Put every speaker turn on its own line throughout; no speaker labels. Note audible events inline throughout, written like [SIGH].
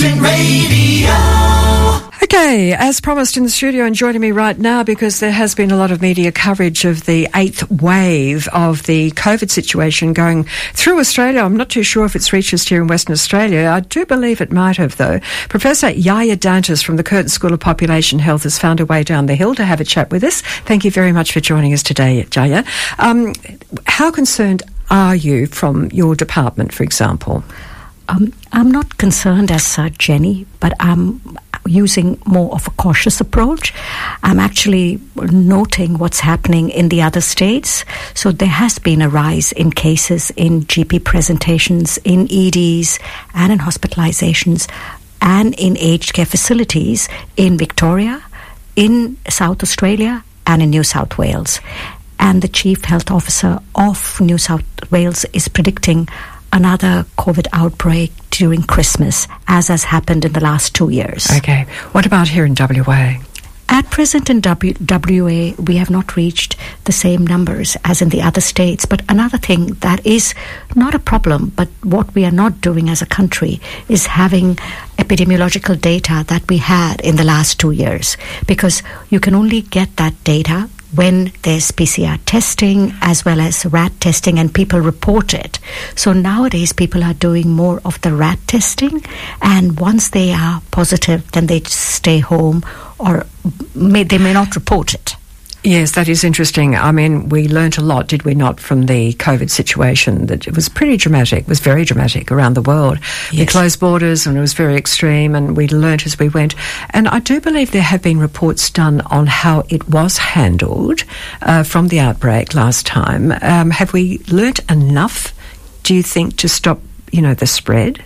Radio.
Okay, as promised in the studio and joining me right now because there has been a lot of media coverage of the eighth wave of the COVID situation going through Australia. I'm not too sure if it's reached us here in Western Australia. I do believe it might have though. Professor Jaya Dantas from the Curtin School of Population Health has found a way down the hill to have a chat with us. Thank you very much for joining us today, Jaya. Um, how concerned are you from your department, for example?
Um, I'm not concerned as such, Jenny, but I'm using more of a cautious approach. I'm actually noting what's happening in the other states. So there has been a rise in cases in GP presentations, in EDs, and in hospitalizations, and in aged care facilities in Victoria, in South Australia, and in New South Wales. And the Chief Health Officer of New South Wales is predicting another COVID outbreak during Christmas, as has happened in the last two years.
Okay. What about here in WA?
At present in w- WA, we have not reached the same numbers as in the other states. But another thing that is not a problem, but what we are not doing as a country is having epidemiological data that we had in the last two years. Because you can only get that data when there's PCR testing as well as rat testing and people report it. So nowadays people are doing more of the rat testing and once they are positive then they stay home or may, they may not report it.
Yes, that is interesting. I mean, we learnt a lot, did we not, from the COVID situation? That it was pretty dramatic, it was very dramatic around the world.
Yes.
We closed borders and it was very extreme, and we learnt as we went. And I do believe there have been reports done on how it was handled uh, from the outbreak last time. Um, have we learnt enough, do you think, to stop, you know, the spread?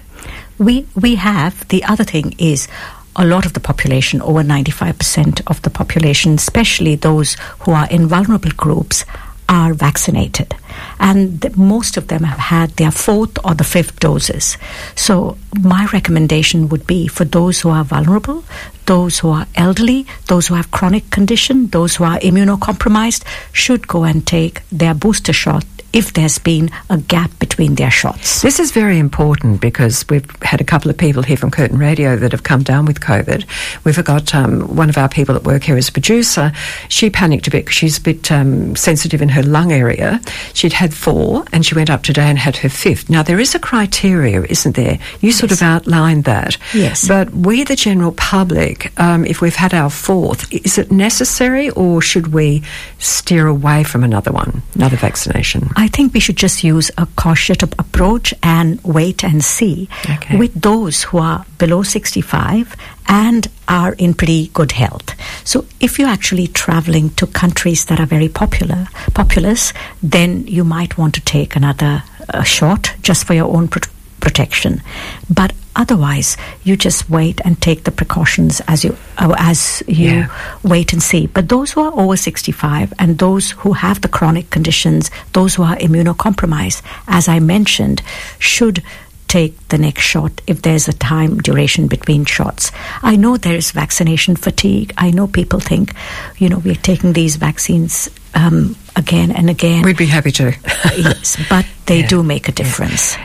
We we have. The other thing is a lot of the population, over 95% of the population, especially those who are in vulnerable groups, are vaccinated. And most of them have had their fourth or the fifth doses. So, my recommendation would be for those who are vulnerable, those who are elderly, those who have chronic condition, those who are immunocompromised, should go and take their booster shot if there's been a gap between their shots.
This is very important because we've had a couple of people here from Curtin Radio that have come down with COVID. We've got um, one of our people at work here as a producer. She panicked a bit because she's a bit um, sensitive in her lung area. She'd had four and she went up today and had her fifth. Now, there is a criteria, isn't there? You sort
Yes.
of outlined that.
Yes.
But we, the general public, um, if we've had our fourth, is it necessary or should we steer away from another one, another vaccination?
I think we should just use a cautious approach and wait and see
Okay.
with those who are below 65 and are in pretty good health. So if you're actually traveling to countries that are very popular, populous, then you might want to take another uh, shot just for your own pro- protection. But otherwise, you just wait and take the precautions as you uh, as you
Yeah.
wait and see. But those who are over 65 and those who have the chronic conditions, those who are immunocompromised, as I mentioned, should take the next shot if there's a time duration between shots. I know there is vaccination fatigue. I know people think, you know, we're taking these vaccines um, again and again.
We'd be happy to. [LAUGHS]
yes, but they
Yeah.
do make a difference.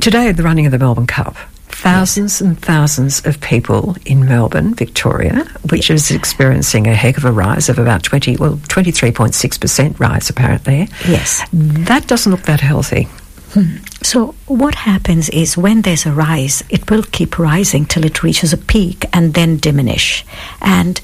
Today, the running of the Melbourne Cup. Thousands and thousands of people in Melbourne, Victoria, which is experiencing a heck of a rise of about 20, well, 23.6% rise apparently.
Yes.
That doesn't look that healthy.
So, what happens is when there's a rise, it will keep rising till it reaches a peak and then diminish. And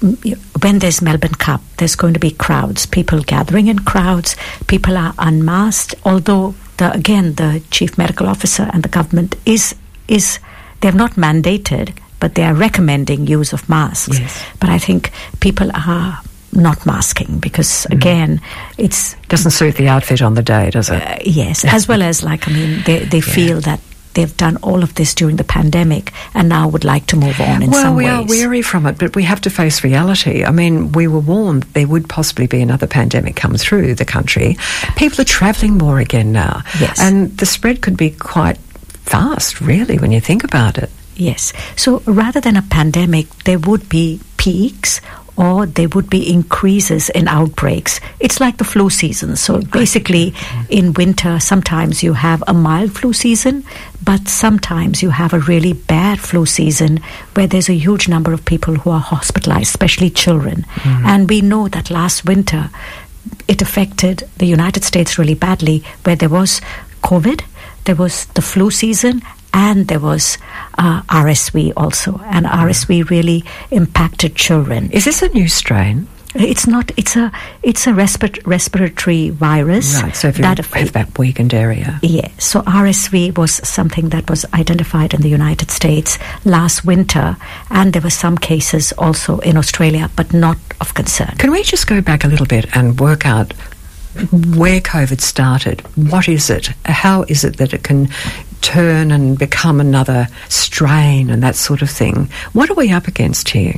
mm, when there's Melbourne Cup, there's going to be crowds, people gathering in crowds, people are unmasked, although, the, again, the chief medical officer and the government is, is they have not mandated, but they are recommending use of masks.
Yes.
But I think people are not masking because, again, it's
Doesn't suit the outfit on the day, does it?
uh, yes, as well as like I mean, they they feel that they've done all of this during the pandemic and now would like to move on in
well,
some
we
ways.
are weary from it, but we have to face reality. I mean, we were warned there would possibly be another pandemic come through the country. People are travelling more again now.
Yes.
And the spread could be quite fast, really, when you think about it.
Yes. So rather than a pandemic, there would be peaks or there would be increases in outbreaks. It's like the flu season. So basically, mm-hmm. in winter, sometimes you have a mild flu season, but sometimes you have a really bad flu season where there's a huge number of people who are hospitalized, especially children. Mm-hmm. And we know that last winter, it affected the United States really badly, where there was COVID, there was the flu season, and there was uh, RSV also. And RSV really impacted children.
Is this a new strain?
It's not. It's a. It's a respir- respiratory virus.
Right, so if you
that
have that weakened area.
yeah. So RSV was something that was identified in the United States last winter, and there were some cases also in Australia, but not of concern.
Can we just go back a little bit and work out where COVID started? What is it? How is it that it can turn and become another strain and that sort of thing? What are we up against here?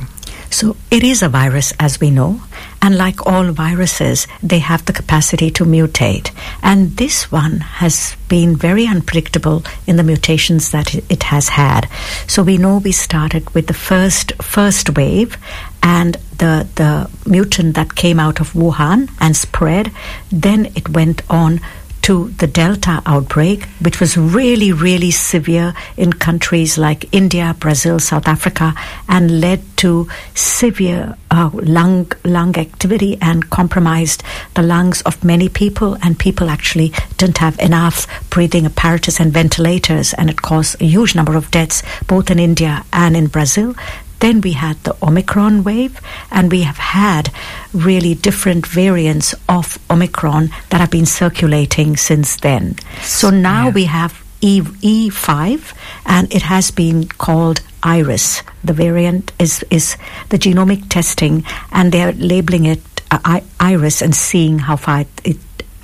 So it is a virus, as we know, and like all viruses, they have the capacity to mutate. And this one has been very unpredictable in the mutations that it- has had. So we know we started with the first first wave, and the the mutant that came out of Wuhan and spread. Then it went on to the Delta outbreak, which was really, really severe in countries like India, Brazil, South Africa, and led to severe uh, lung lung activity and compromised the lungs of many people. And people actually didn't have enough breathing apparatus and ventilators, and it caused a huge number of deaths both in India and in Brazil. Then we had the Omicron wave, and we have had really different variants of Omicron that have been circulating since then. So now
Yeah.
we have E- E5, and it has been called Iris. The variant is, is the genomic testing, and they're labeling it uh, I- Iris and seeing how far it, it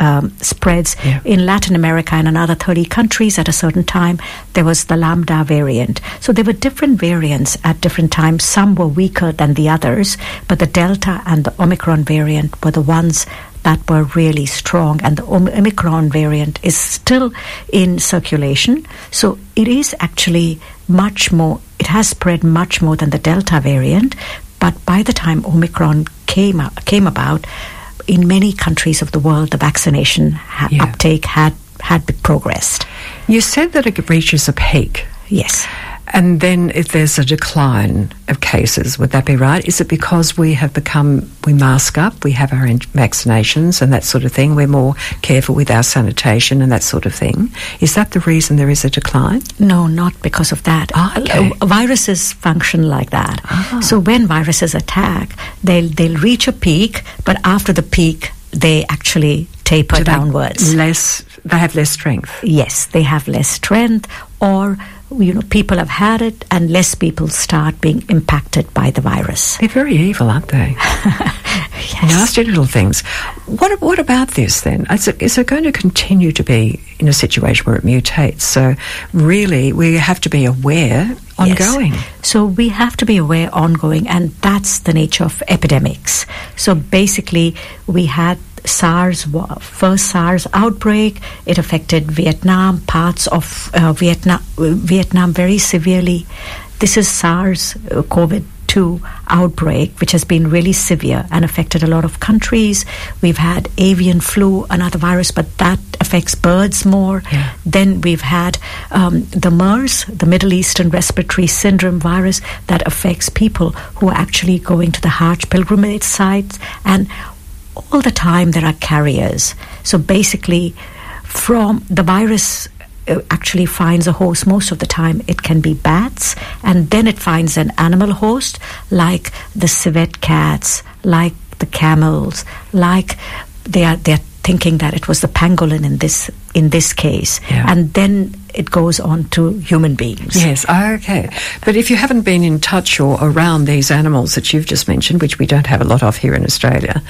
um, spreads
Yeah.
in Latin America and another 30 countries at a certain time. There was the Lambda variant. So there were different variants at different times. Some were weaker than the others, but the Delta and the Omicron variant were the ones that were really strong. And the Omicron variant is still in circulation. So it is actually much more, it has spread much more than the Delta variant. But by the time Omicron came, came about, in many countries of the world, the vaccination ha-
Yeah.
uptake had had progressed.
You said that it reaches a peak.
Yes.
And then if there's a decline of cases, would that be right? Is it because we have become, we mask up, we have our in- vaccinations and that sort of thing, we're more careful with our sanitation and that sort of thing? Is that the reason there is a decline?
No, not because of that.
Ah, okay.
Uh, Viruses function like that.
Ah.
So when viruses attack, they'll they'll reach a peak, but after the peak, they actually taper downwards.
Less, they have less strength.
yes, they have less strength, or you know, people have had it, and less people start being impacted by the virus.
They're very evil, aren't they? [LAUGHS] Nasty little things. What, what about this then? Is it, is it going to continue to be in a situation where it mutates? So, really, we have to be aware
Yes.
ongoing.
So we have to be aware ongoing, and that's the nature of epidemics. So basically, we had SARS, first SARS outbreak. It affected Vietnam, parts of uh, Vietnam, Vietnam very severely. This is SARS uh, COVID. 2 outbreak, which has been really severe and affected a lot of countries. We've had avian flu, another virus, but that affects birds more.
Yeah.
Then we've had um, the MERS, the Middle Eastern Respiratory Syndrome virus, that affects people who are actually going to the Hajj pilgrimage sites. And all the time there are carriers. So basically, from the virus uh, actually finds a host most of the time it can be bats and then it finds an animal host like the civet cats like the camels like they are they're thinking that it was the pangolin in this in this case
Yeah.
and then it goes on to human beings
Yes, okay. But if you haven't been in touch or around these animals that you've just mentioned, which we don't have a lot of here in Australia,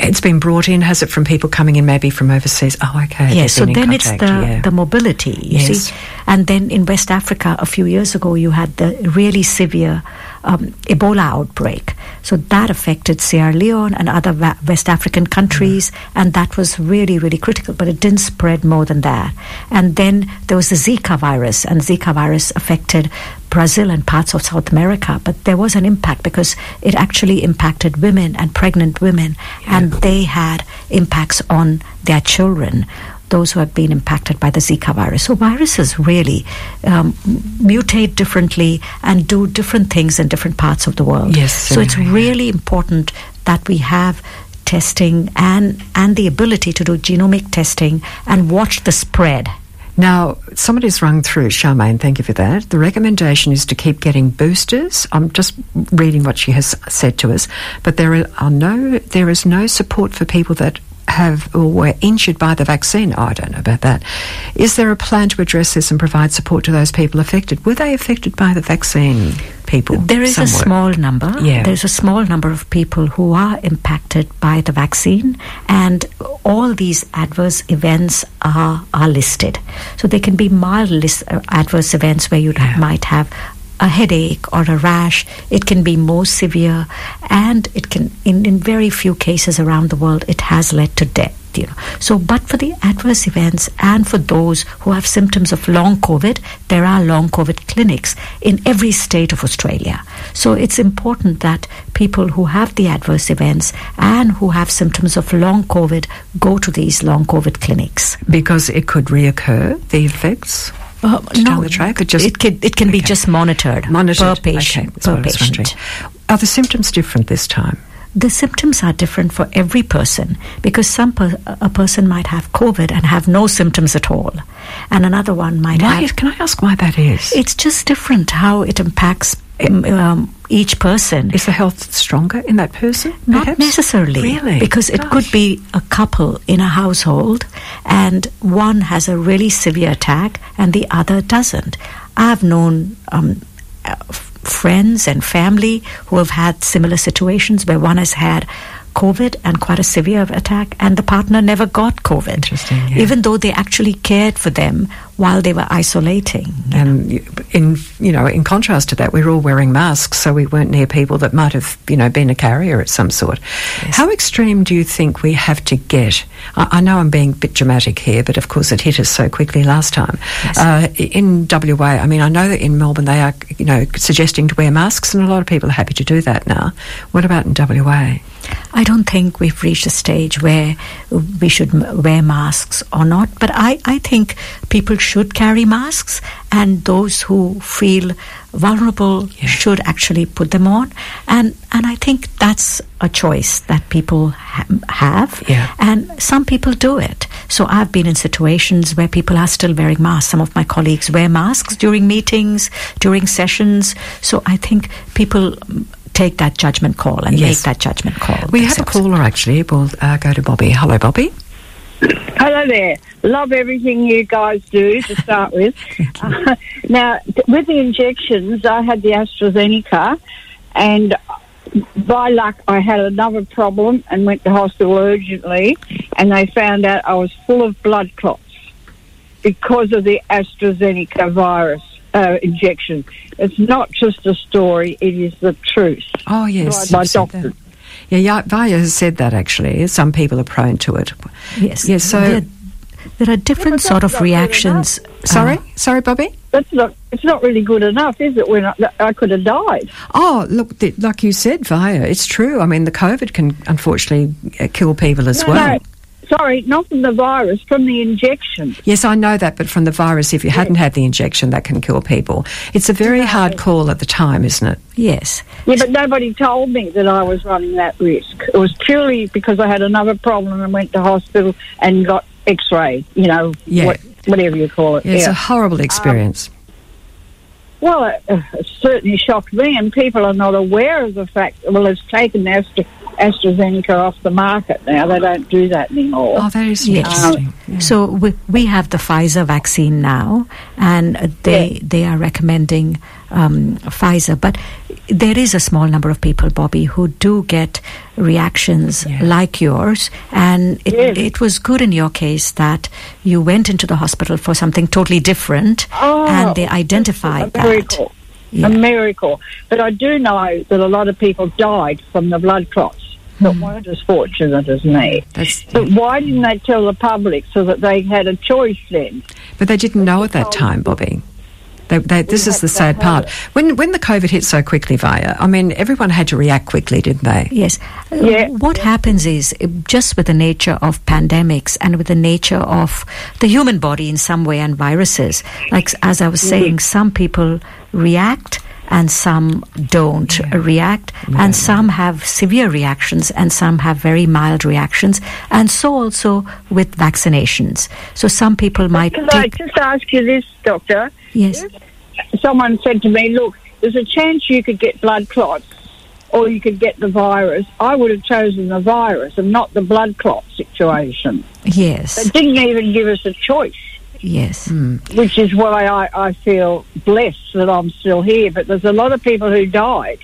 it's been brought in, has it, from people coming in maybe from overseas? Oh, okay.
Yes, so
they've been in
then it's the,
yeah.
the mobility, you
Yes.
see. And then in West Africa, a few years ago, you had the really severe um, Ebola outbreak. So that affected Sierra Leone and other va- West African countries, and that was really, really critical, but it didn't spread more than that. And then there was the Zika virus, and Zika virus affected Brazil and parts of South America. But there was an impact because it actually impacted women and pregnant women, yeah. and they had impacts on their children those who have been impacted by the Zika virus. So viruses really um, mutate differently and do different things in different parts of the world.
Yes.
So it's really important that we have testing and and the ability to do genomic testing and watch the spread.
Now, somebody's rung through, Charmaine, thank you for that. The recommendation is to keep getting boosters. I'm just reading what she has said to us, but there are no, there is no support for people that have or were injured by the vaccine. Oh, I don't know about that. Is there a plan to address this and provide support to those people affected? Were they affected by the vaccine? People
there is
somewhat?
a small number.
Yeah.
There's a small number of people who are impacted by the vaccine, and all these adverse events are are listed. So they can be mild list, uh, adverse events where you yeah. might have a headache or a rash. It can be more severe, and it can, in, in very few cases around the world, it has led to death. You know. So, but for the adverse events and for those who have symptoms of long COVID, there are long COVID clinics in every state of Australia. So, it's important that people who have the adverse events and who have symptoms of long COVID go to these long COVID clinics.
Because it could reoccur, the effects?
Uh,
no, the track, or just
it can it can okay. be just monitored,
monitored
per patient.
Okay, per patient. Are the symptoms different this time?
The symptoms are different for every person because some per, a person might have COVID and have no symptoms at all, and another one might
why,
have.
Can I ask why that is?
It's just different how it impacts um, each person.
Is the health stronger in that person?
Not
perhaps?
necessarily.
Really?
Because it
Gosh.
could be a couple in a household and one has a really severe attack and the other doesn't. I've known um, uh, friends and family who have had similar situations where one has had COVID and quite a severe attack, and the partner never got COVID.
Interesting. Yeah.
Even though they actually cared for them while they were isolating.
And know. in you know, in contrast to that, we were all wearing masks, so we weren't near people that might have you know been a carrier at some sort. Yes. How extreme do you think we have to get? I, I, know I'm being a bit dramatic here, but of course it hit us so quickly last time. Yes. Uh, in WA, I mean, I know that in Melbourne they are you know suggesting to wear masks, and a lot of people are happy to do that now. What about in WA?
I don't think we've reached a stage where we should wear masks or not, but I, I think people should carry masks, and those who feel vulnerable yeah. should actually put them on. And and I think that's a choice that people ha- have,
yeah.
and some people do it. So I've been in situations where people are still wearing masks. Some of my colleagues wear masks during meetings, during sessions. So I think people take that judgment call and yes. make that judgment call.
We themselves. have a caller actually. We'll uh, go to Bobby. Hello, Bobby.
Hello there. Love everything you guys do to start with. [LAUGHS] Uh, now, with the injections, I had the AstraZeneca, and by luck, I had another problem and went to hospital urgently, and they found out I was full of blood clots because of the AstraZeneca virus uh, injection. It's not just a story; it is the truth.
Oh yes,
by doctors.
Yeah, yeah, Jaya has said that actually. Some people are prone to it.
Yes.
Yes. So
there, there are different sort of reactions.
Sorry, uh, sorry, Bobby.
That's not. It's not really good enough, is it? When I, I could have died.
Oh, look, the, like you said, Jaya, it's true. I mean, the COVID can unfortunately uh, kill people as
no,
well.
No. Sorry, not from the virus, from the injection.
Yes, I know that, but from the virus, if you yes. hadn't had the injection, that can kill people. It's a very hard call at the time, isn't it?
Yes.
Yeah, but nobody told me that I was running that risk. It was purely because I had another problem and went to hospital and got X-ray. You know,
yeah.
what, whatever you call it.
Yeah, it's a horrible experience. Um,
well, it, it, certainly shocked me, and people are not aware of the fact. Well, it's taken Astra, AstraZeneca off the market now. They don't do that anymore.
Oh, that is interesting. Um,
yeah. So we, we have the Pfizer vaccine now, and they yeah. they are recommending um, Pfizer, but there is a small number of people, Bobby, who do get reactions yeah. like yours. And it, yes. it, was good in your case that you went into the hospital for something totally different
oh,
and they identified
a miracle.
that. Yeah.
A miracle. But I do know that a lot of people died from the blood clots. That weren't as fortunate as me.
That's,
But why didn't they tell the public so that they had a choice then?
but they didn't know at that time, Bobby. They, they, this is the sad part. When when the COVID hit so quickly, Jaya, I mean, everyone had to react quickly, didn't they?
Yes.
Yeah.
What happens is uh, just with the nature of pandemics and with the nature of the human body in some way and viruses, like as I was saying, some people react and some don't react, and some have severe reactions and some have very mild reactions, and so also with vaccinations. So some people might
Can I just ask you this, Doctor?
Yes.
Someone said to me, look, there's a chance you could get blood clots or you could get the virus. I would have chosen the virus and not the blood clot situation.
Yes.
They didn't even give us a choice.
Yes.
which is why I, I feel blessed that I'm still here. But there's a lot of people who died.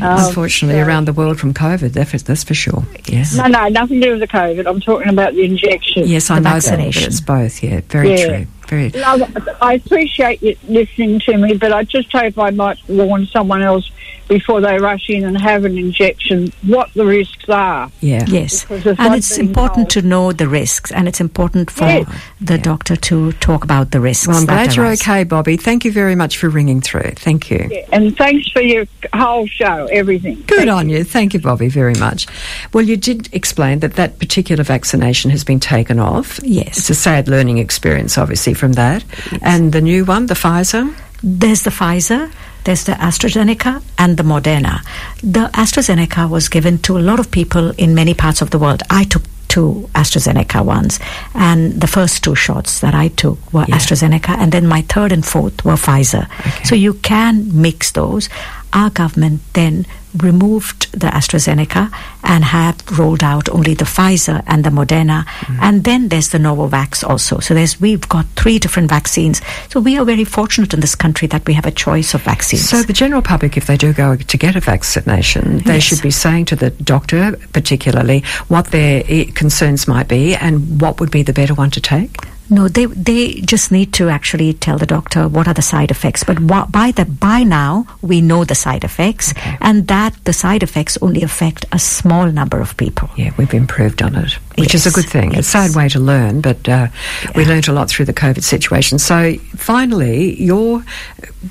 Um,
Unfortunately,
so-
around the world from COVID, that's for, that's for sure. Yes.
No, no, nothing to do with the COVID. I'm talking about the injection.
Yes, I
The
know that. but. It's both. Yeah, very
Yeah.
true. Very.
Love, I appreciate you listening to me, but I just hope I might warn someone else before they rush in and have an injection what the risks are.
Yeah.
Yes, and it's important
told.
to know the risks, and it's important for
Yes.
the doctor to talk about the risks.
Well, I'm glad you're
arise.
okay, Bobby. Thank you very much for ringing through. Thank you.
Yeah, And thanks for your whole show, everything.
Good on you. Thank you, Bobby, very much. Well, you did explain that that particular vaccination has been taken off.
Yes.
It's a sad learning experience, obviously, from that. And the new one, the Pfizer?
There's the Pfizer, there's the AstraZeneca, and the Moderna. The AstraZeneca was given to a lot of people in many parts of the world. I took two AstraZeneca ones, and the first two shots that I took were
Yeah.
AstraZeneca, and then my third and fourth were Pfizer. So you can mix those. Our government then removed the AstraZeneca and have rolled out only the Pfizer and the Moderna,
Mm-hmm.
and then there's the Novavax also. So there's we've got three different vaccines. So we are very fortunate in this country that we have a choice of vaccines.
So the general public, if they do go to get a vaccination, they
Yes.
should be saying to the doctor, particularly, what their eh, concerns might be and what would be the better one to take.
No, they they just need to actually tell the doctor what are the side effects. But wha- by the by now we know the side effects, and that the side effects only affect a small number of people.
Yeah, we've improved on it, which is a good thing. It's a sad way to learn, but uh, we learnt a lot through the COVID situation. So, finally, your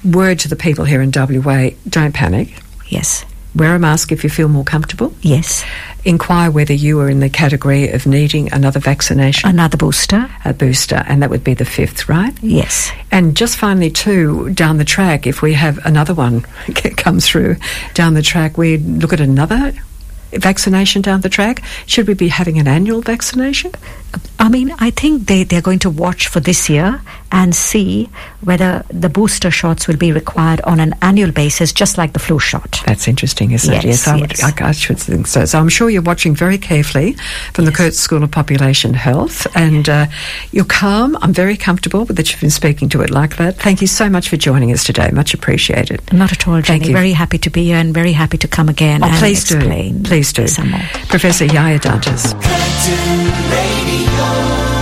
word to the people here in WA don't panic.
Yes,
Wear a mask if you feel more comfortable.
yes.
Inquire whether you are in the category of needing another vaccination,
Another booster.
a booster, and that would be the fifth, right?
Yes.
And just finally, too, down the track, if we have another one [LAUGHS] come through down the track, we look at another vaccination down the track. Should we be having an annual vaccination?
I mean, I think they, they're going to watch for this year and see whether the booster shots will be required on an annual basis, just like the flu shot.
That's interesting, isn't it?
Yes,
I, would,
yes.
I, I should think so. So I'm sure you're watching very carefully from the Curtin School of Population Health, and uh, you're calm. I'm very comfortable that you've been speaking to it like that. Thank you so much for joining us today. Much appreciated.
Not at all,
Thank
Jenny.
you.
Very happy to be here and very happy to come again
Oh,
and
please
explain
do. Please do.
some more.
Professor Jaya Dantas.
You.